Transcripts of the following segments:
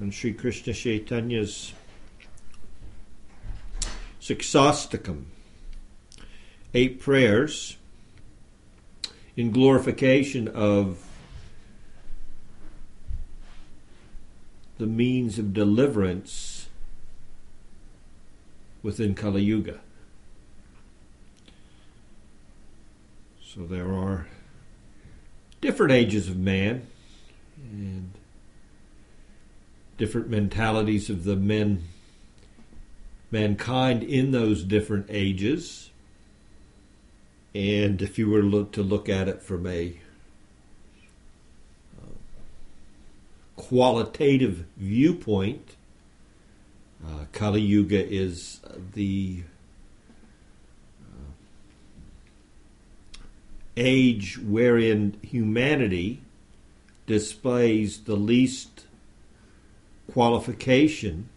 on Sri Krishna Chaitanya's Siksastakam, eight prayers in glorification of the means of deliverance within Kali Yuga. So there are different ages of man and different mentalities of the men mankind in those different ages. And if you were look, to look at it from a uh, qualitative viewpoint, uh, Kali Yuga is the uh, age wherein humanity displays the least qualification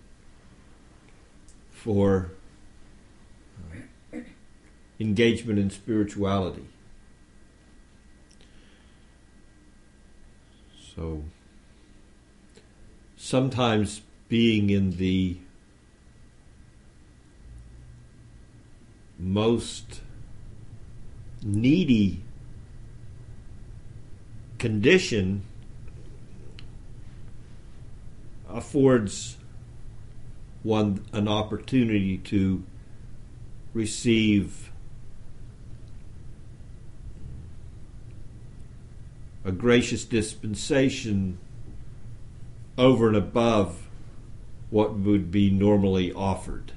for engagement in spirituality. So sometimes being in the most needy condition affords one an opportunity to receive a gracious dispensation over and above what would be normally offered.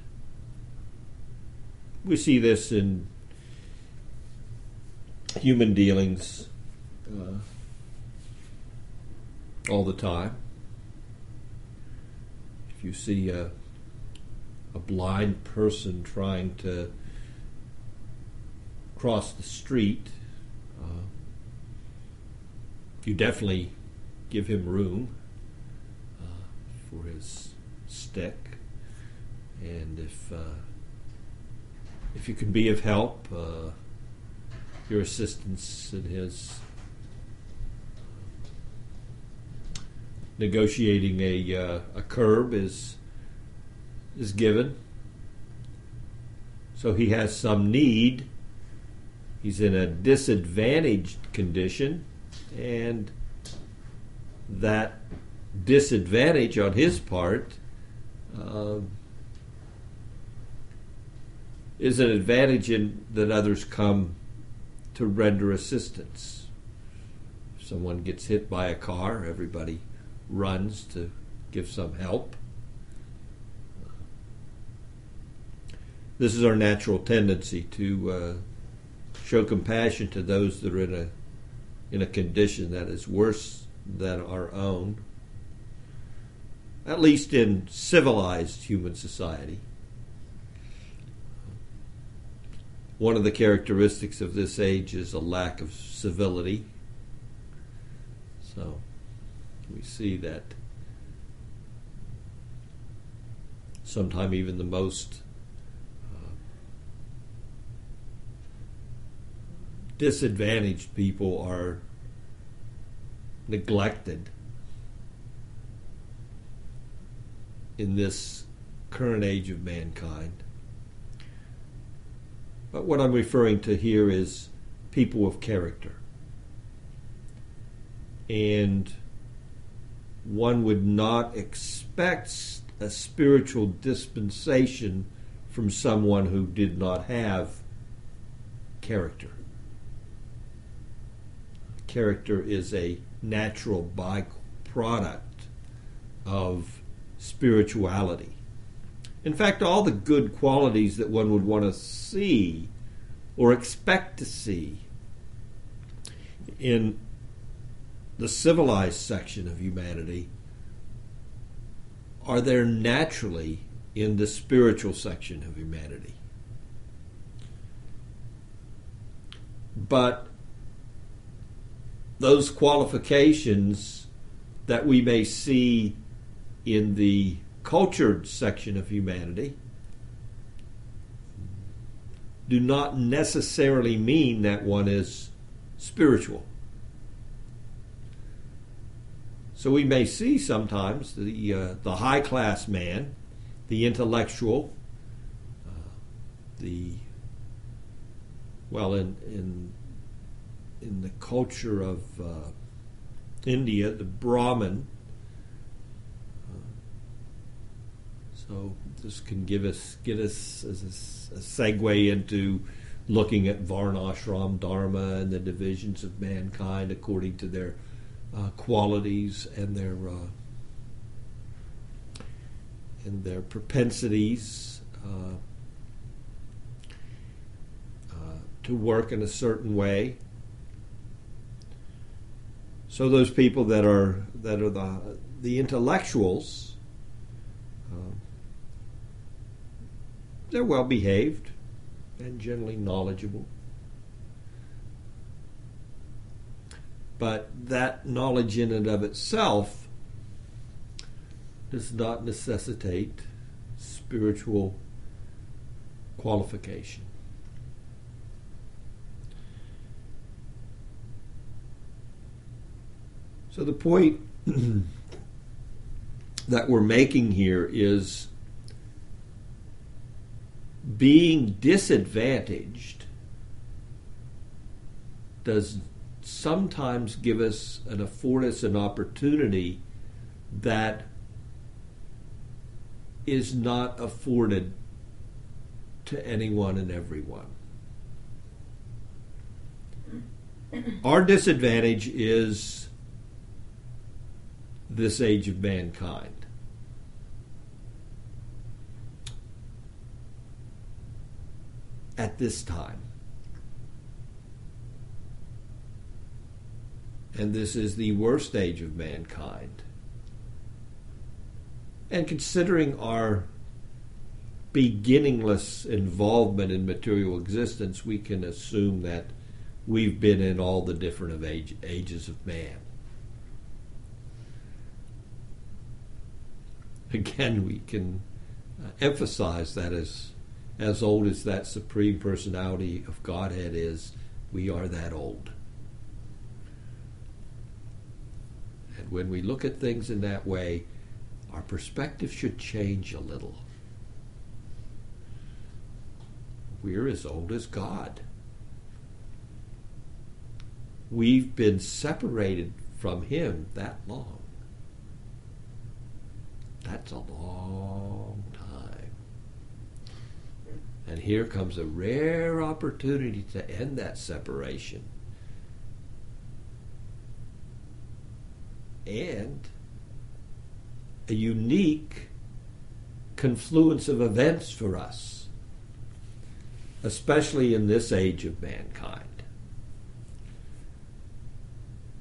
We see this in human dealings uh, all the time. If you see a, a blind person trying to cross the street, uh, you definitely give him room uh, for his stick, and if uh, if you can be of help, uh, your assistance in his negotiating a uh, a curb is is given. So he has some need. He's in a disadvantaged condition, and that disadvantage on his part uh, is an advantage in that others come to render assistance. If someone gets hit by a car, everybody runs to give some help. This is our natural tendency to uh, show compassion to those that are in a in a condition that is worse than our own. At least in civilized human society. One of the characteristics of this age is a lack of civility. So we see that sometime even the most uh, disadvantaged people are neglected in this current age of mankind. But what I'm referring to here is people of character. And one would not expect a spiritual dispensation from someone who did not have character. Character is a natural byproduct of spirituality. In fact, all the good qualities that one would want to see or expect to see in the civilized section of humanity are there naturally in the spiritual section of humanity. But those qualifications that we may see in the cultured section of humanity do not necessarily mean that one is spiritual. So we may see sometimes the uh, the high class man, the intellectual, uh, the well in in in the culture of uh, India, the Brahmin. Uh, so this can give us get us as a, a segue into looking at Varnashram Dharma and the divisions of mankind according to their uh, qualities and their uh, and their propensities uh, uh, to work in a certain way. So those people that are that are the the intellectuals, um, they're well behaved and generally knowledgeable. But that knowledge in and of itself does not necessitate spiritual qualification. So the point that we're making here is being disadvantaged does sometimes give us and afford us an opportunity that is not afforded to anyone and everyone. Our disadvantage is this age of mankind. At this time. And this is the worst age of mankind. And considering our beginningless involvement in material existence, we can assume that we've been in all the different of age, ages of man. Again, we can uh, emphasize that as as old as that supreme personality of Godhead is, we are that old. When we look at things in that way, our perspective should change a little. We're as old as God. We've been separated from Him that long. That's a long time. And here comes a rare opportunity to end that separation and a unique confluence of events for us, especially in this age of mankind.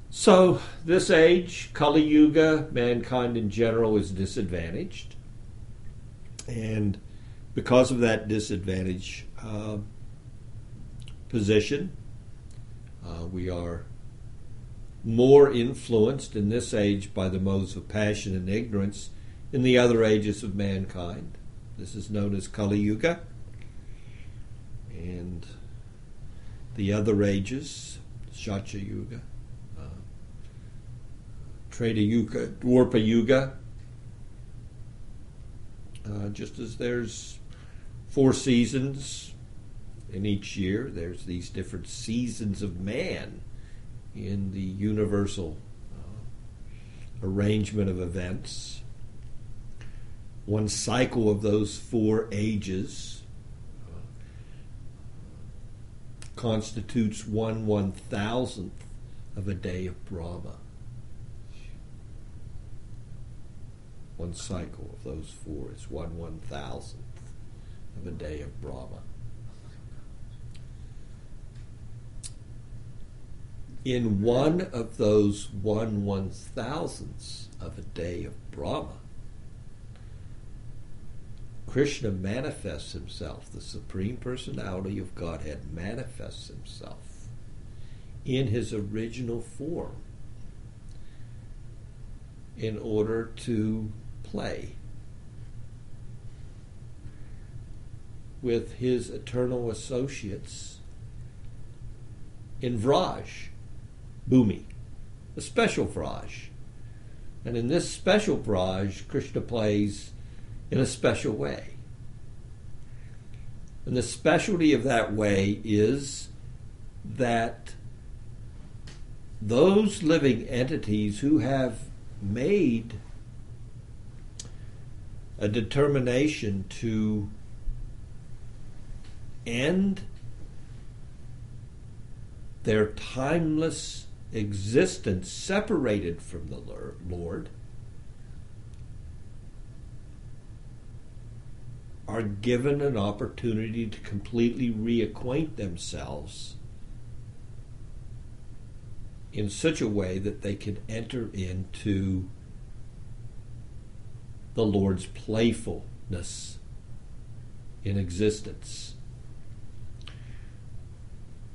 So, this age, Kali Yuga, mankind in general is disadvantaged. And because of that disadvantage uh, position, uh, we are more influenced in this age by the modes of passion and ignorance in the other ages of mankind. This is known as Kali Yuga. And the other ages, Satya Yuga, uh, Treta Yuga, Dwapara Yuga, uh, just as there's four seasons in each year, there's these different seasons of man in the universal uh, arrangement of events. One cycle of those four ages uh, constitutes one one thousandth of a day of Brahma. One cycle of those four is one one thousandth of a day of Brahma. In one of those one one thousandths of a day of Brahma, Krishna manifests himself, the Supreme Personality of Godhead manifests himself in his original form in order to play with his eternal associates in Vraj, Bhumi, a special Vraj. And in this special Vraj, Krishna plays in a special way. And the specialty of that way is that those living entities who have made a determination to end their timeless existence separated from the Lord are given an opportunity to completely reacquaint themselves in such a way that they can enter into the Lord's playfulness in existence.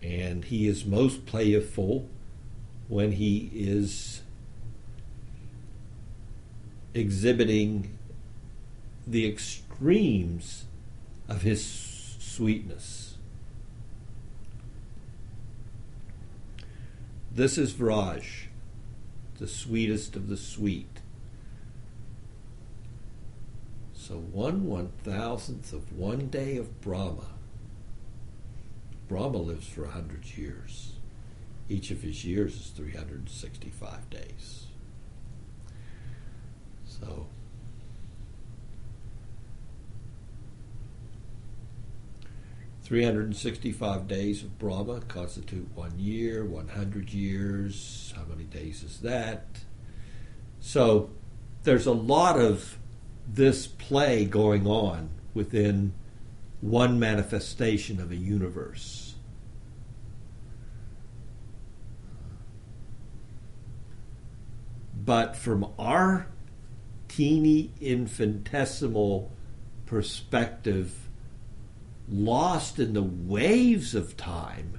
And he is most playful when he is exhibiting the extremes of his sweetness. This is Vraj, the sweetest of the sweet. So one one thousandth of one day of Brahma. Brahma lives for a hundred years. Each of his years is 365 days. So, Three hundred and sixty-five days of Brahma constitute one year. One hundred years. How many days is that? So, there's a lot of this play going on within one manifestation of a universe. But from our teeny infinitesimal perspective, lost in the waves of time,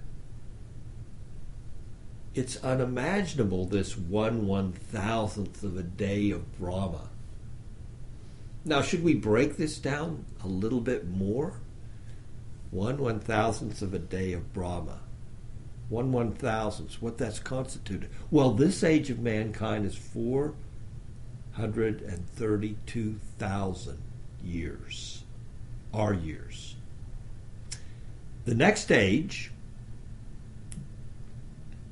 it's unimaginable this one one thousandth of a day of Brahma. Now, should we break this down a little bit more? One one thousandth of a day of Brahma. One one thousandth, what that's constituted. Well, this age of mankind is 432,000 years. Our years. The next age,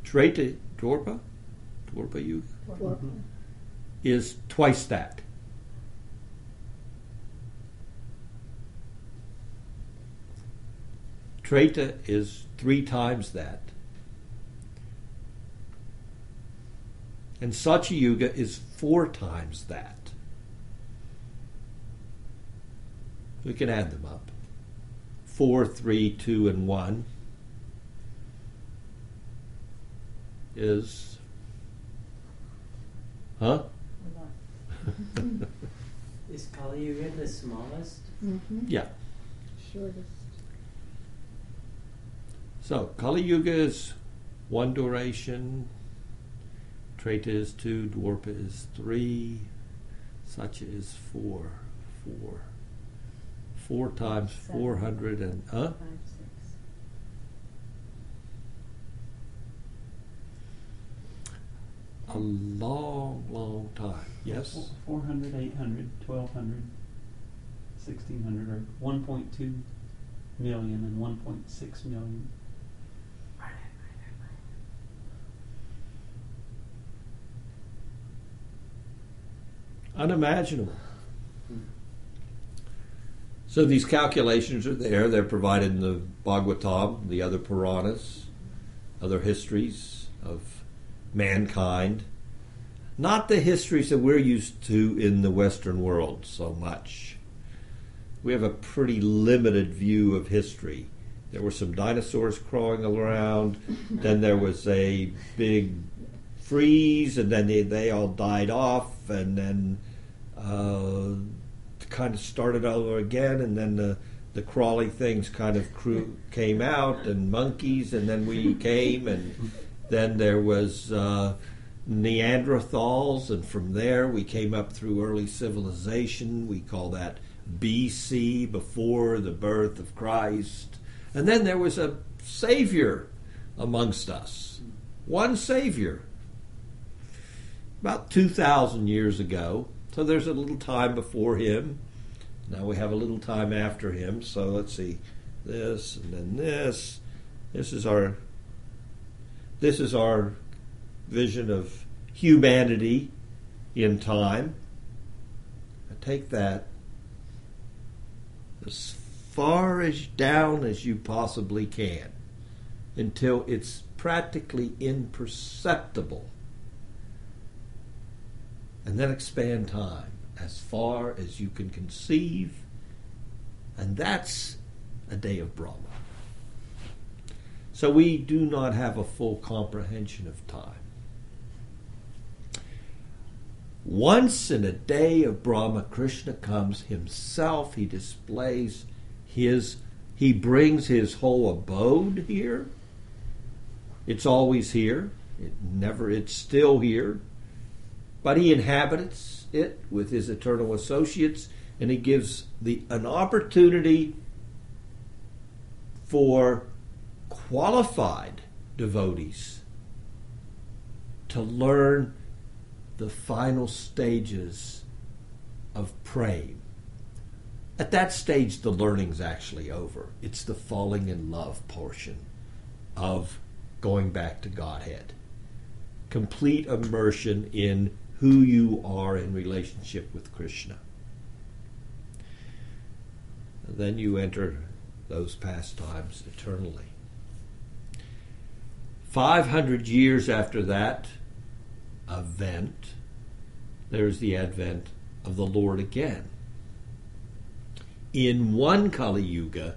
Treta Dwapara, Dwapara Yuga, mm-hmm. is twice that. Treta is three times that. And Satya Yuga is four times that. We can add them up. Four, three, two, and one is. Huh? is Kali Yuga the smallest? Mm-hmm. Yeah. Shortest. So Kali Yuga is one duration, Treta is two, Dwapara is three, Satya is four. Four. Four times Seven. four hundred and huh? Five, six. A long, long time. Yes? 400, 800, 1200, 1600, or 1.2 million and 1.6 million. Unimaginable. So these calculations are there. They're provided in the Bhagavatam, the other Puranas, other histories of mankind. Not the histories that we're used to in the Western world so much. We have a pretty limited view of history. There were some dinosaurs crawling around, then there was a big freeze, and then they, they all died off, and then uh, kind of started over again, and then the the crawly things kind of crew, came out, and monkeys, and then we came, and then there was uh, Neanderthals, and from there we came up through early civilization. We call that BC, before the birth of Christ, and then there was a Savior amongst us, one Savior, about two thousand years ago. So there's a little time before him. Now we have a little time after him. So let's see, this and then this. This is our. This is our vision of humanity in time. I take that as far as down as you possibly can until it's practically imperceptible. And then expand time as far as you can conceive. And that's a day of Brahma. So we do not have a full comprehension of time. Once in a day of Brahma, Krishna comes himself. He displays his, he brings his whole abode here. It's always here. It never, it's still here. But he inhabits it with his eternal associates, and he gives the an opportunity for qualified devotees to learn the final stages of praying. At that stage, the learning's actually over. It's the falling in love portion of going back to Godhead. Complete immersion in who you are in relationship with Krishna. Then you enter those pastimes eternally. 500 years after that event, there's the advent of the Lord again. In one Kali Yuga,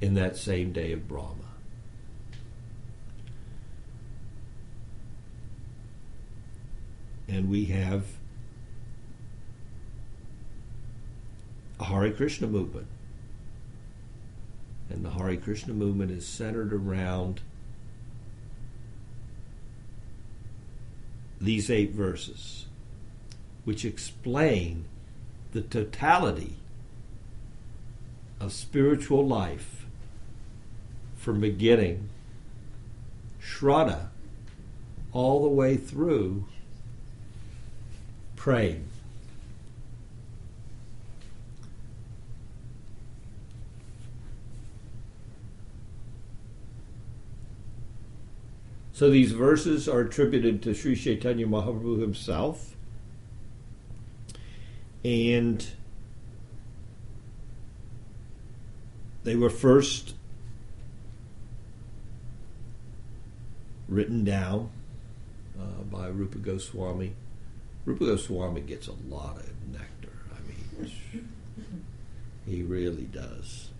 in that same day of Brahma. And we have a Hare Krishna movement. And the Hare Krishna movement is centered around these eight verses, which explain the totality of spiritual life from beginning, Shraddha, all the way through praying. So these verses are attributed to Sri Chaitanya Mahaprabhu himself. And they were first written down uh, by Rupa Goswami. Rupa Goswami gets a lot of nectar. I mean, he really does.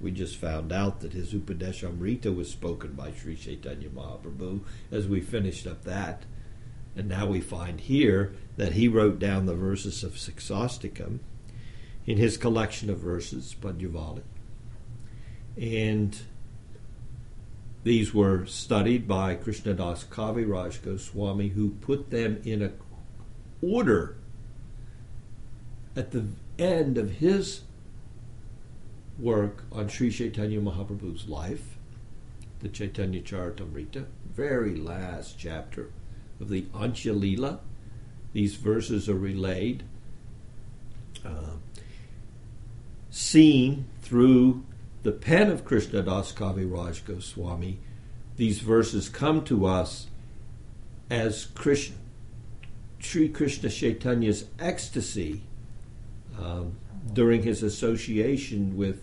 We just found out that his Upadeshamrita was spoken by Sri Chaitanya Mahaprabhu as we finished up that. And now we find here that he wrote down the verses of Siksastakam in his collection of verses, Padyavali. And these were studied by Krishnadas Kaviraj Goswami, who put them in a order at the end of his work on Sri Chaitanya Mahaprabhu's life, the Chaitanya Charitamrita, very last chapter of the Antya Lila. These verses are relayed, uh, seen through the pen of Krishnadas Kaviraj Goswami. These verses come to us as Krishna, Sri Krishna Chaitanya's ecstasy um, during his association with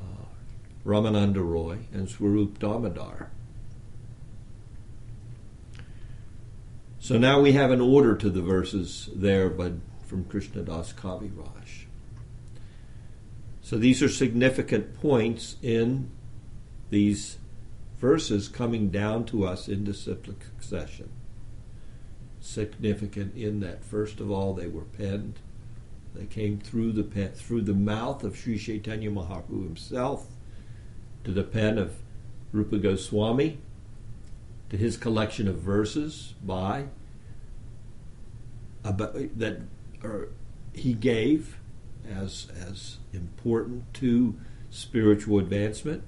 uh, Ramananda Roy and Swarup Damodar. So now we have an order to the verses there, but from Krishnadas Kaviraj. So these are significant points in these verses coming down to us in disciplic succession. Significant in that first of all they were penned. They came through the pen, through the mouth of Sri Chaitanya Mahaprabhu himself to the pen of Rupa Goswami to his collection of verses by about, that he gave as as important to spiritual advancement.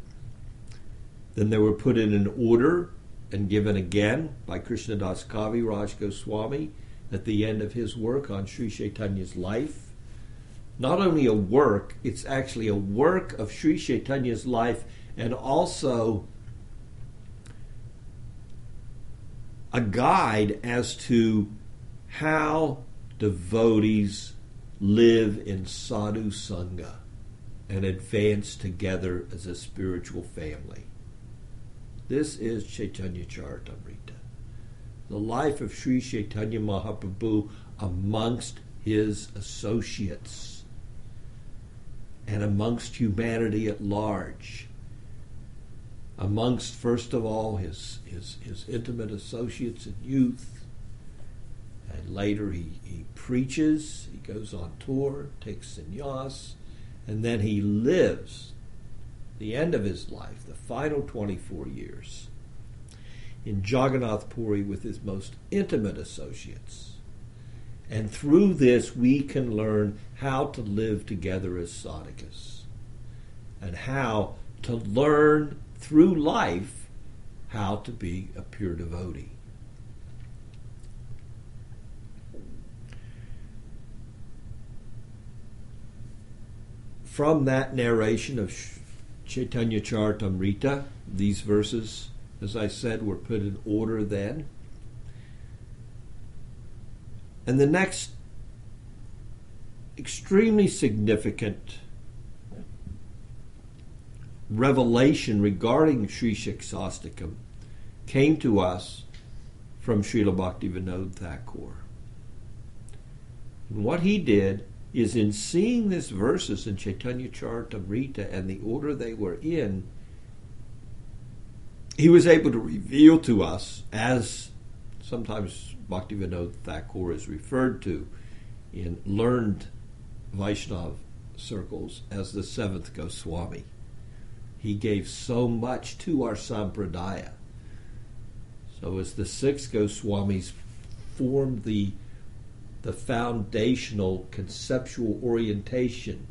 Then they were put in an order and given again by Krishnadas Kavi Raj Goswami at the end of his work on Sri Chaitanya's life. Not only a work, it's actually a work of Sri Chaitanya's life and also a guide as to how devotees live in sadhu sangha and advance together as a spiritual family. This is Chaitanya Charitamrita, the life of Sri Chaitanya Mahaprabhu amongst his associates and amongst humanity at large. Amongst, first of all, his, his, his intimate associates in youth. And later he, he preaches, he goes on tour, takes sannyas, and then he lives the end of his life, the final 24 years, in Jagannath Puri with his most intimate associates. And through this, we can learn how to live together as sadhakas and how to learn through life how to be a pure devotee. From that narration of Chaitanya Charitamrita, these verses, as I said, were put in order then. And the next extremely significant revelation regarding Sri Shiksastakam came to us from Srila Bhaktivinoda Thakur. And what he did is in seeing these verses in Chaitanya Charitamrita and the order they were in, he was able to reveal to us, as sometimes Bhaktivinoda Thakur is referred to in learned Vaishnav circles as the seventh Goswami. He gave so much to our sampradaya. So as the six Goswamis formed the the foundational conceptual orientation.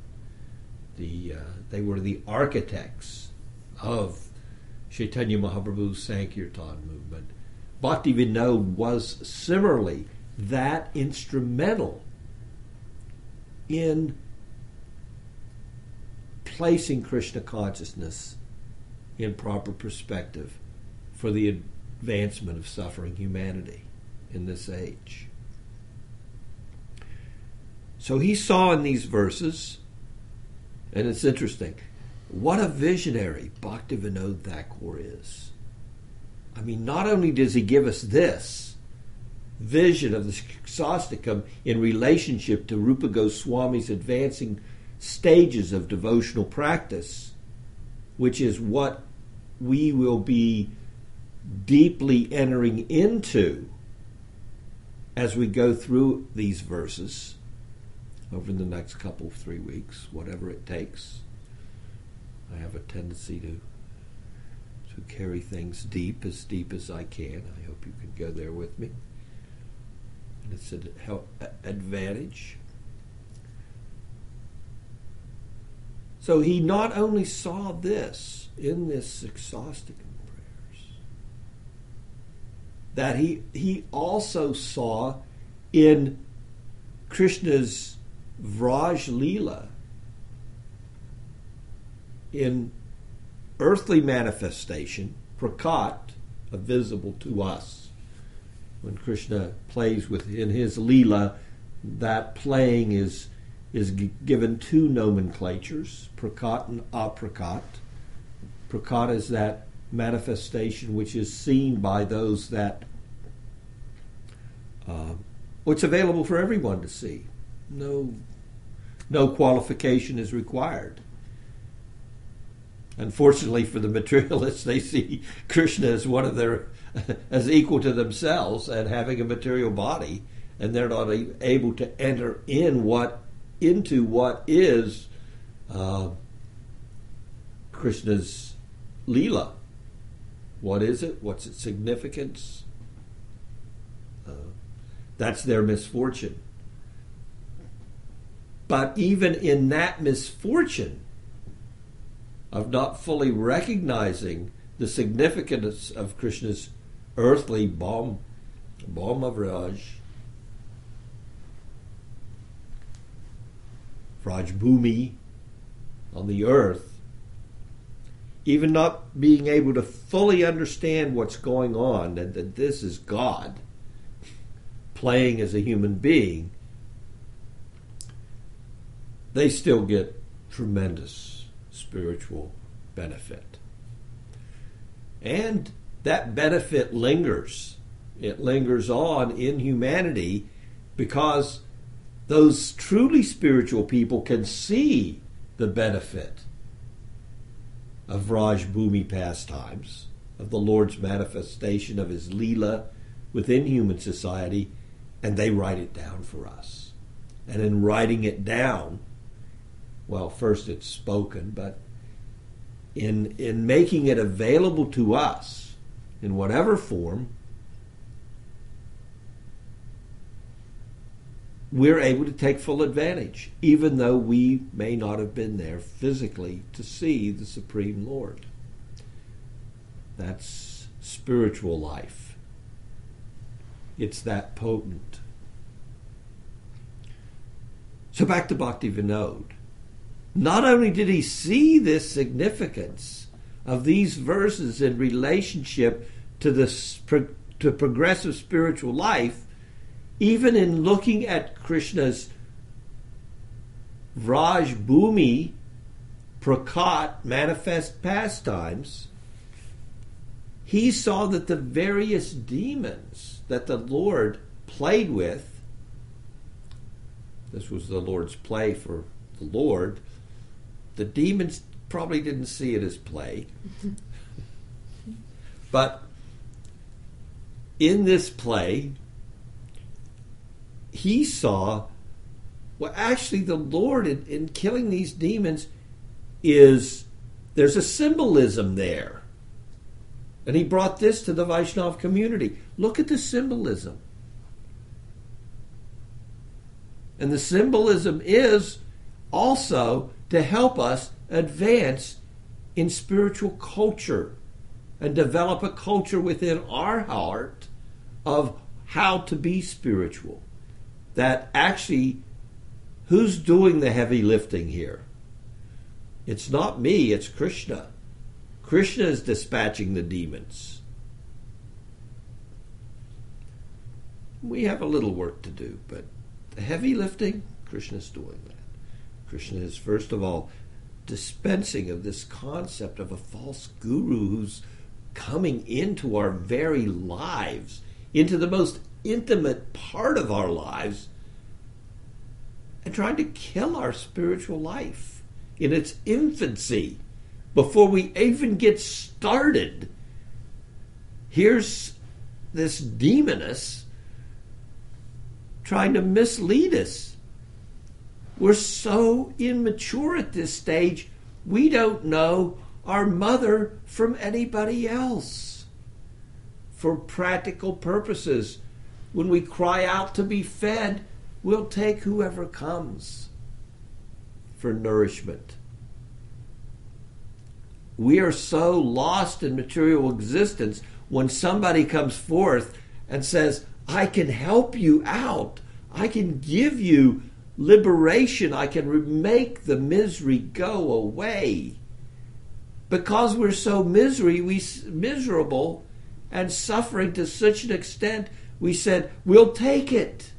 The uh, they were the architects of Chaitanya Mahaprabhu's Sankirtan movement. Bhakti Vinod was similarly that instrumental in placing Krishna consciousness in proper perspective for the advancement of suffering humanity in this age. So he saw in these verses, and it's interesting, what a visionary Bhaktivinoda Thakur is. I mean, not only does he give us this vision of the Shikshastakam in relationship to Rupa Goswami's advancing stages of devotional practice, which is what we will be deeply entering into as we go through these verses over the next couple, three weeks, whatever it takes. I have a tendency to to carry things deep, as deep as I can. I hope you can go there with me. And it's an advantage. So he not only saw this in this Shikshastakam prayers, that he he also saw in Krishna's Vraj Leela in earthly manifestation, prakat, visible to us. When Krishna plays within his Leela, that playing is is given two nomenclatures, prakat and aprakat. Prakat is that manifestation which is seen by those that uh, it's available for everyone to see no, no qualification is required. Unfortunately for the materialists, they see Krishna as one of their as equal to themselves and having a material body, and they're not able to enter in what into what is uh, Krishna's Leela. What is it? What's its significance? Uh, that's their misfortune. But even in that misfortune of not fully recognizing the significance of Krishna's earthly bomb, bomb of Vraj, Bhumi on the earth, even not being able to fully understand what's going on and that this is God playing as a human being, they still get tremendous spiritual benefit. And that benefit lingers. It lingers on in humanity because those truly spiritual people can see the benefit of Vraj Bhumi pastimes, of the Lord's manifestation of his Leela within human society, and they write it down for us. And in writing it down, well, first it's spoken, but in in making it available to us in whatever form, we're able to take full advantage, even though we may not have been there physically to see the Supreme Lord. That's spiritual life. It's that potent. So back to Bhakti Vinod. Not only did he see this significance of these verses in relationship to the to progressive spiritual life, even in looking at Krishna's Vraj Bhumi Prakat manifest pastimes, he saw that the various demons that the Lord played with, this was the Lord's play for the Lord, the demons probably didn't see it as play. but in this play, he saw well actually the lord in, in, killing these demons is there's a symbolism there. And he brought this to the vaishnav community. Look at the symbolism. And the symbolism is also to help us advance in spiritual culture and develop a culture within our heart of how to be spiritual that actually who's doing the heavy lifting here? It's not me, it's Krishna. Krishna is dispatching the demons. We have a little work to do, but the heavy lifting, Krishna's doing that. Krishna is, first of all, dispensing of this concept of a false guru who's coming into our very lives, into the most intimate part of our lives and trying to kill our spiritual life in its infancy before we even get started. Here's this demoness trying to mislead us. We're so immature at this stage, we don't know our mother from anybody else. For practical purposes, when we cry out to be fed, we'll take whoever comes for nourishment. We are so lost in material existence when somebody comes forth and says, I can help you out. I can give you liberation. I can make the misery go away. Because we're so misery, we miserable and suffering to such an extent we said, we'll take it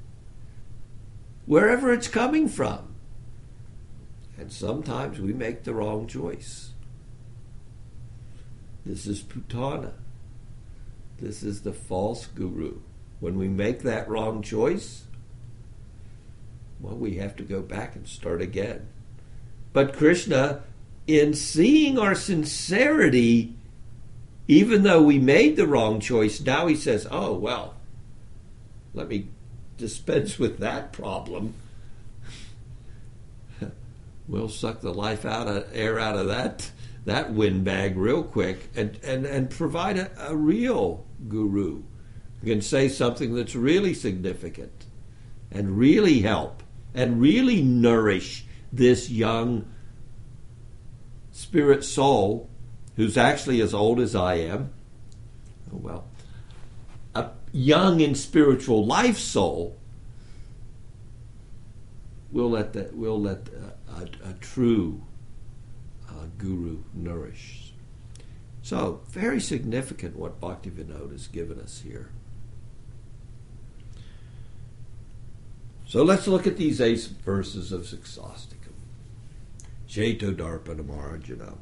wherever it's coming from. And sometimes we make the wrong choice. This is Putana. This is the false guru. When we make that wrong choice, well, we have to go back and start again. But Krishna, in seeing our sincerity, even though we made the wrong choice, now he says, oh, well, let me dispense with that problem. we'll suck the life out of air out of that that windbag real quick and, and, and provide a, a real guru who can say something that's really significant and really help and really nourish this young spirit soul who's actually as old as I am. Oh, well, a young and spiritual life soul We'll let that will let a, a, a true uh, guru nourish. So, very significant what Bhaktivinoda has given us here. So let's look at these eight verses of Siksastakam. Sheto Darpanam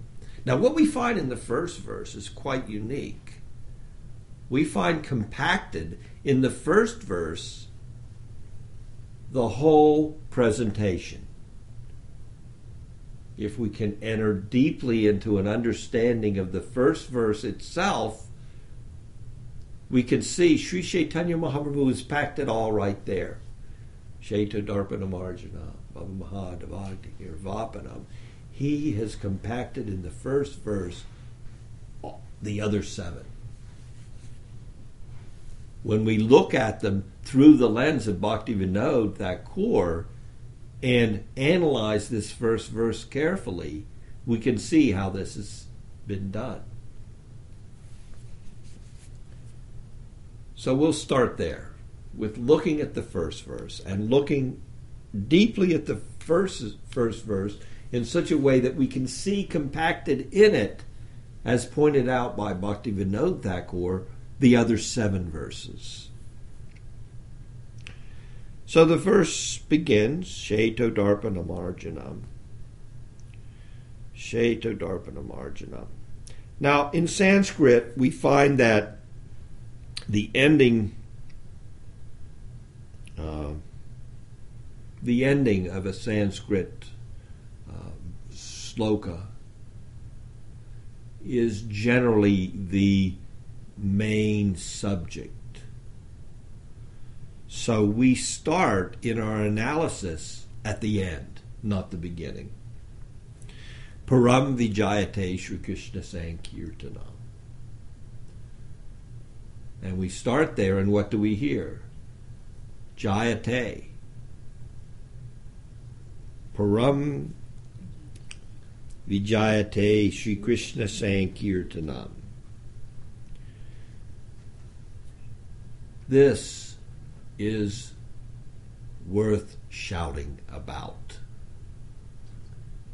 Now, what we find in the first verse is quite unique. We find compacted in the first verse the whole presentation. If we can enter deeply into an understanding of the first verse itself, we can see Sri Chaitanya Mahaprabhu has packed it all right there. Sheta Darpana Marjana, Mahadavagni, Vapanam. He has compacted in the first verse the other seven. When we look at them through the lens of Bhakti Vinod Thakur, and analyze this first verse carefully, we can see how this has been done. So we'll start there with looking at the first verse and looking deeply at the first, first verse in such a way that we can see compacted in it, as pointed out by Bhakti Vinod Thakur, the other seven verses. So the verse begins, Sheto Darpana Marjanam. Sheto Darpana Marjanam. Now, in Sanskrit, we find that the ending the ending of a Sanskrit uh, sloka is generally the main subject. So we start in our analysis at the end, not the beginning. Param Vijayate Sri Krishna Sankirtana. And we start there, and what do we hear? Jayate. Param Vijayate Sri Krishna Sankirtanam. This is worth shouting about.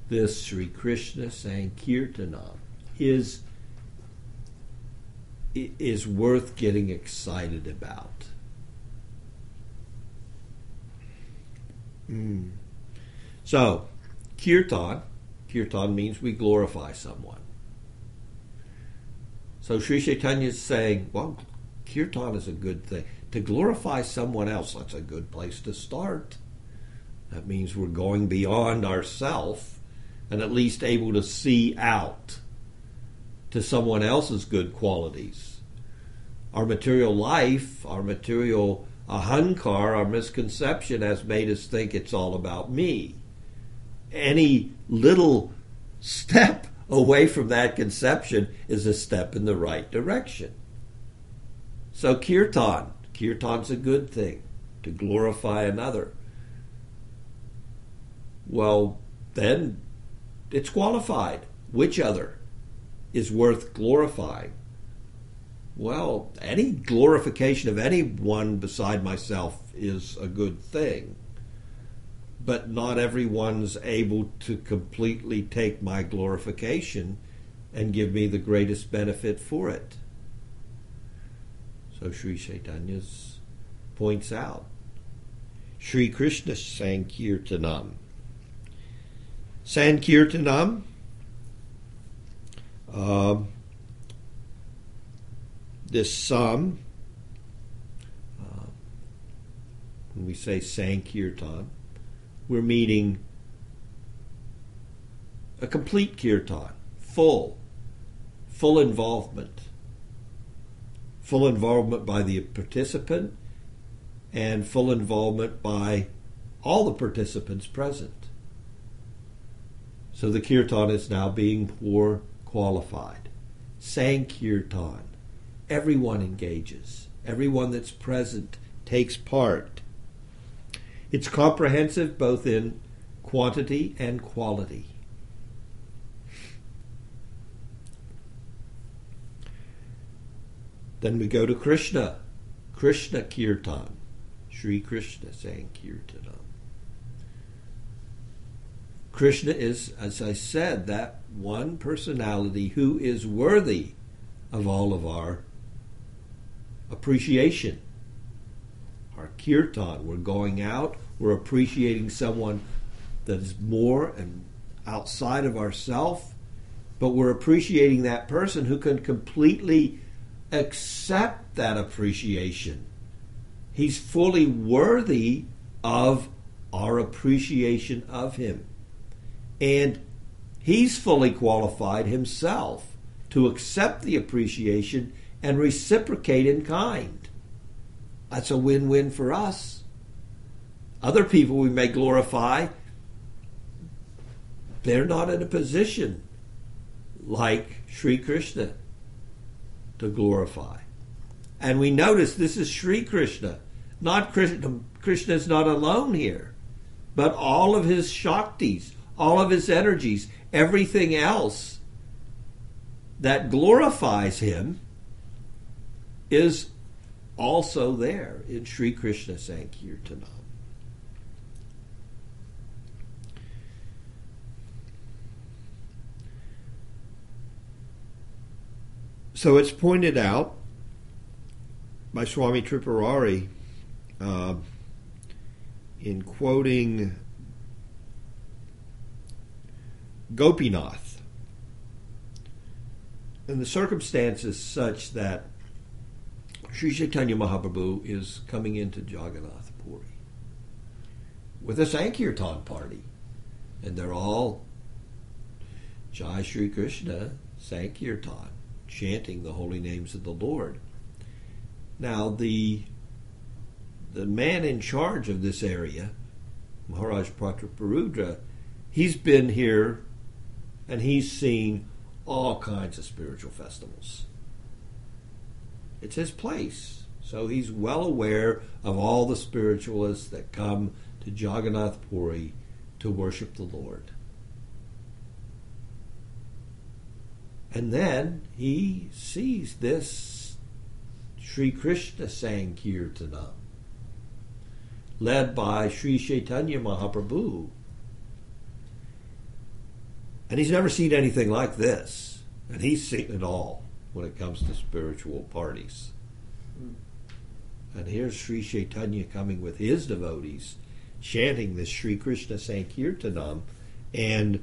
This Sri Krishna Sankirtanam is is worth getting excited about. Mm. So, kirtan, kirtan means we glorify someone. So Sri Chaitanya is saying, well, kirtan is a good thing. To glorify someone else, that's a good place to start. That means we're going beyond ourself and at least able to see out to someone else's good qualities. Our material life, our material ahankar, our misconception, has made us think it's all about me. Any little step away from that conception is a step in the right direction. So, kirtan, kirtan's a good thing to glorify another. Well, then it's qualified. Which other is worth glorifying? Well, any glorification of anyone beside myself is a good thing. But not everyone's able to completely take my glorification and give me the greatest benefit for it. So Sri Chaitanya points out Sri Krishna Sankirtanam. Sankirtanam. Um, this sum, uh, when we say Sankirtan, we're meaning a complete kirtan, full, full involvement, full involvement by the participant, and full involvement by all the participants present. So the kirtan is now being more qualified. Sankirtan. Everyone engages. Everyone that's present takes part. It's comprehensive both in quantity and quality. Then we go to Krishna. Krishna Kirtan. Sri Krishna Sankirtanam. Krishna is, as I said, that one personality who is worthy of all of our appreciation. Our kirtan, we're going out, we're appreciating someone that is more and outside of ourself, but we're appreciating that person who can completely accept that appreciation. He's fully worthy of our appreciation of him. And he's fully qualified himself to accept the appreciation and reciprocate in kind. That's a win win for us. Other people we may glorify, they're not in a position like Sri Krishna to glorify. And we notice this is Sri Krishna, not Krishna. Krishna is not alone here, but all of his Shaktis, all of his energies, everything else that glorifies him is also there in Sri Krishna Sankirtanam. So it's pointed out by Swami Tripurari uh, in quoting Gopinath. And the circumstance is such that Sri Chaitanya Mahaprabhu is coming into Jagannath Puri with a Sankirtan party. And they're all Jai Sri Krishna Sankirtan, chanting the holy names of the Lord. Now the the man in charge of this area, Maharaj Prataparudra, he's been here and he's seen all kinds of spiritual festivals. It's his place. So he's well aware of all the spiritualists that come to Jagannath Puri to worship the Lord. And then he sees this Sri Krishna Sankirtana led by Sri Chaitanya Mahaprabhu and he's never seen anything like this. And he's seen it all when it comes to spiritual parties. And here's Sri Chaitanya coming with his devotees, chanting this Sri Krishna Sankirtanam. And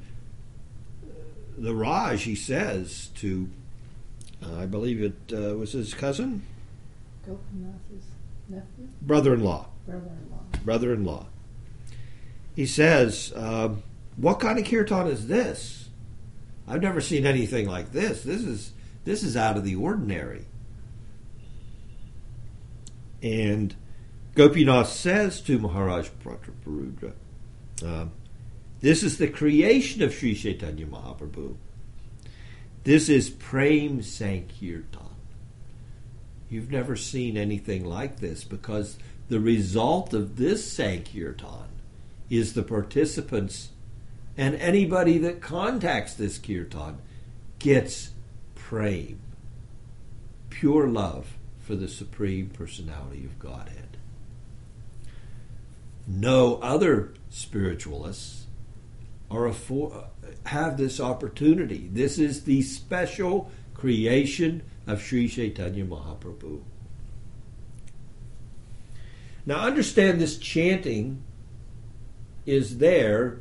the Raj, he says to, uh, I believe it uh, was his cousin? Gopinath's nephew? Brother in law. Brother in law. Brother in law. He says, uh, What kind of kirtan is this? I've never seen anything like this. This is this is out of the ordinary. And Gopinath says to Maharaj Prataparudra, uh, this is the creation of Sri Chaitanya Mahaprabhu. This is Prem Sankirtan. You've never seen anything like this because the result of this Sankirtan is the participants and anybody that contacts this kirtan gets prem, pure love for the Supreme Personality of Godhead. No other spiritualists are affor- have this opportunity. This is the special creation of Sri Chaitanya Mahaprabhu. Now, understand this chanting is there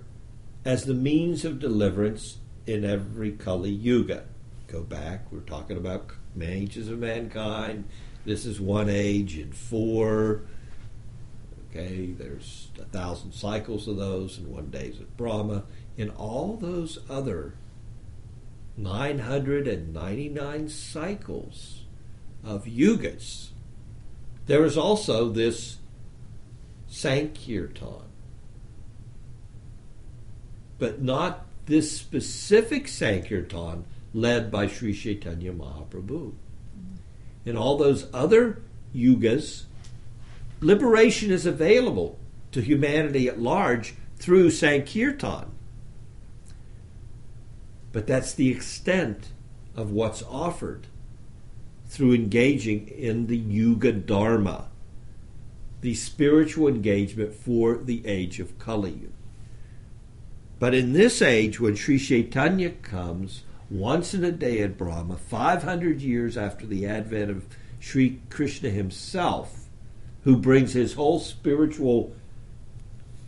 as the means of deliverance in every Kali Yuga. Go back, we're talking about ages of mankind. This is one age in four. Okay, there's a thousand cycles of those, and one day's of Brahma. In all those other 999 cycles, of yugas, there is also this Sankirtan. But not this specific Sankirtan led by Sri Chaitanya Mahaprabhu. In all those other yugas, liberation is available to humanity at large through Sankirtan. But that's the extent of what's offered through engaging in the Yuga Dharma, the spiritual engagement for the age of Kali. But in this age, when Sri Chaitanya comes, once in a day at Brahma, 500 years after the advent of Sri Krishna himself, who brings his whole spiritual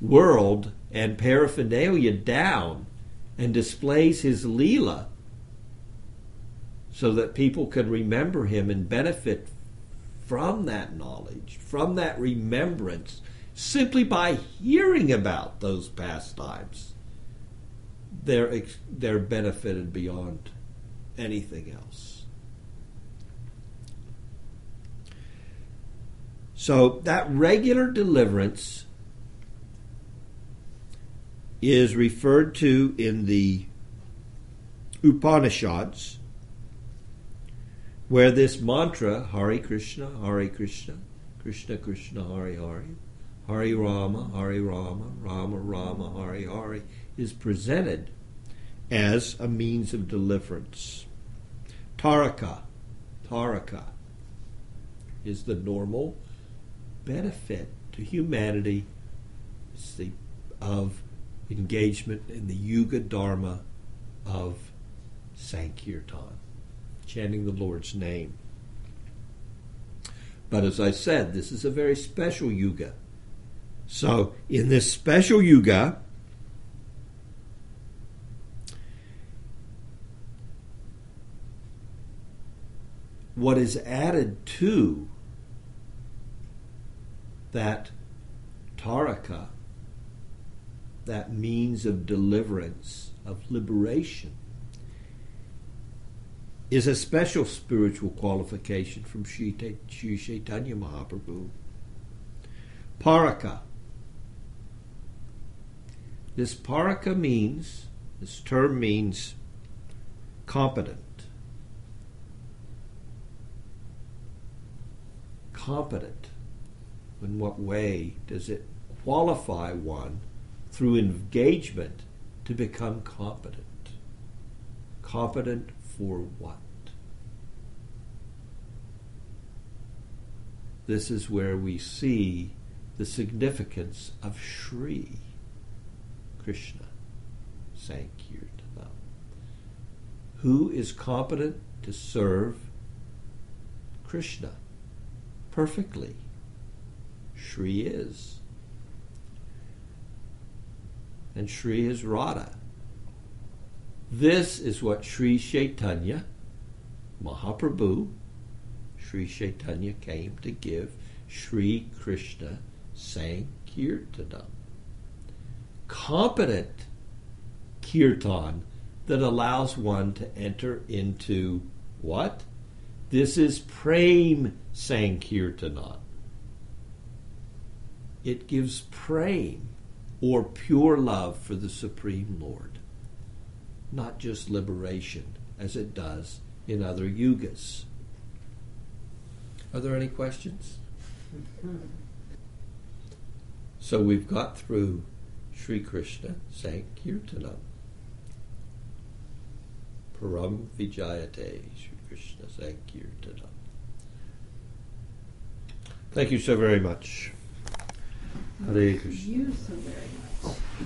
world and paraphernalia down and displays his Leela so that people can remember him and benefit from that knowledge, from that remembrance, simply by hearing about those pastimes. They're, they're benefited beyond anything else. So that regular deliverance is referred to in the Upanishads, where this mantra, Hare Krishna, Hare Krishna, Krishna Krishna, Hare Hare, Hare Rama, Hari Rama, Rama Rama, Hari Hari is presented as a means of deliverance. Taraka, Taraka, is the normal benefit to humanity the, of engagement in the Yuga Dharma of Sankirtan, chanting the Lord's name. But as I said, this is a very special Yuga. So, in this special Yuga, what is added to that Taraka, that means of deliverance, of liberation, is a special spiritual qualification from Sri Chaitanya Mahaprabhu. Paraka. This paraka means, this term means competent. Competent. In what way does it qualify one through engagement to become competent? Competent for what? This is where we see the significance of Sri Krishna Sankirtanam. Who is competent to serve Krishna perfectly? Shri is. And Shri is Radha. This is what Sri Chaitanya Mahaprabhu, Sri Chaitanya came to give Sri Krishna Sankirtanam. Competent kirtan that allows one to enter into what? This is Prem Sankirtanam. It gives prem or pure love for the Supreme Lord, not just liberation as it does in other yugas. Are there any questions? Hmm. So we've got through Sri Krishna Sankirtanam. Param Vijayate Sri Krishna Sankirtanam. Thank you so very much. Hare Krishna. You so very much.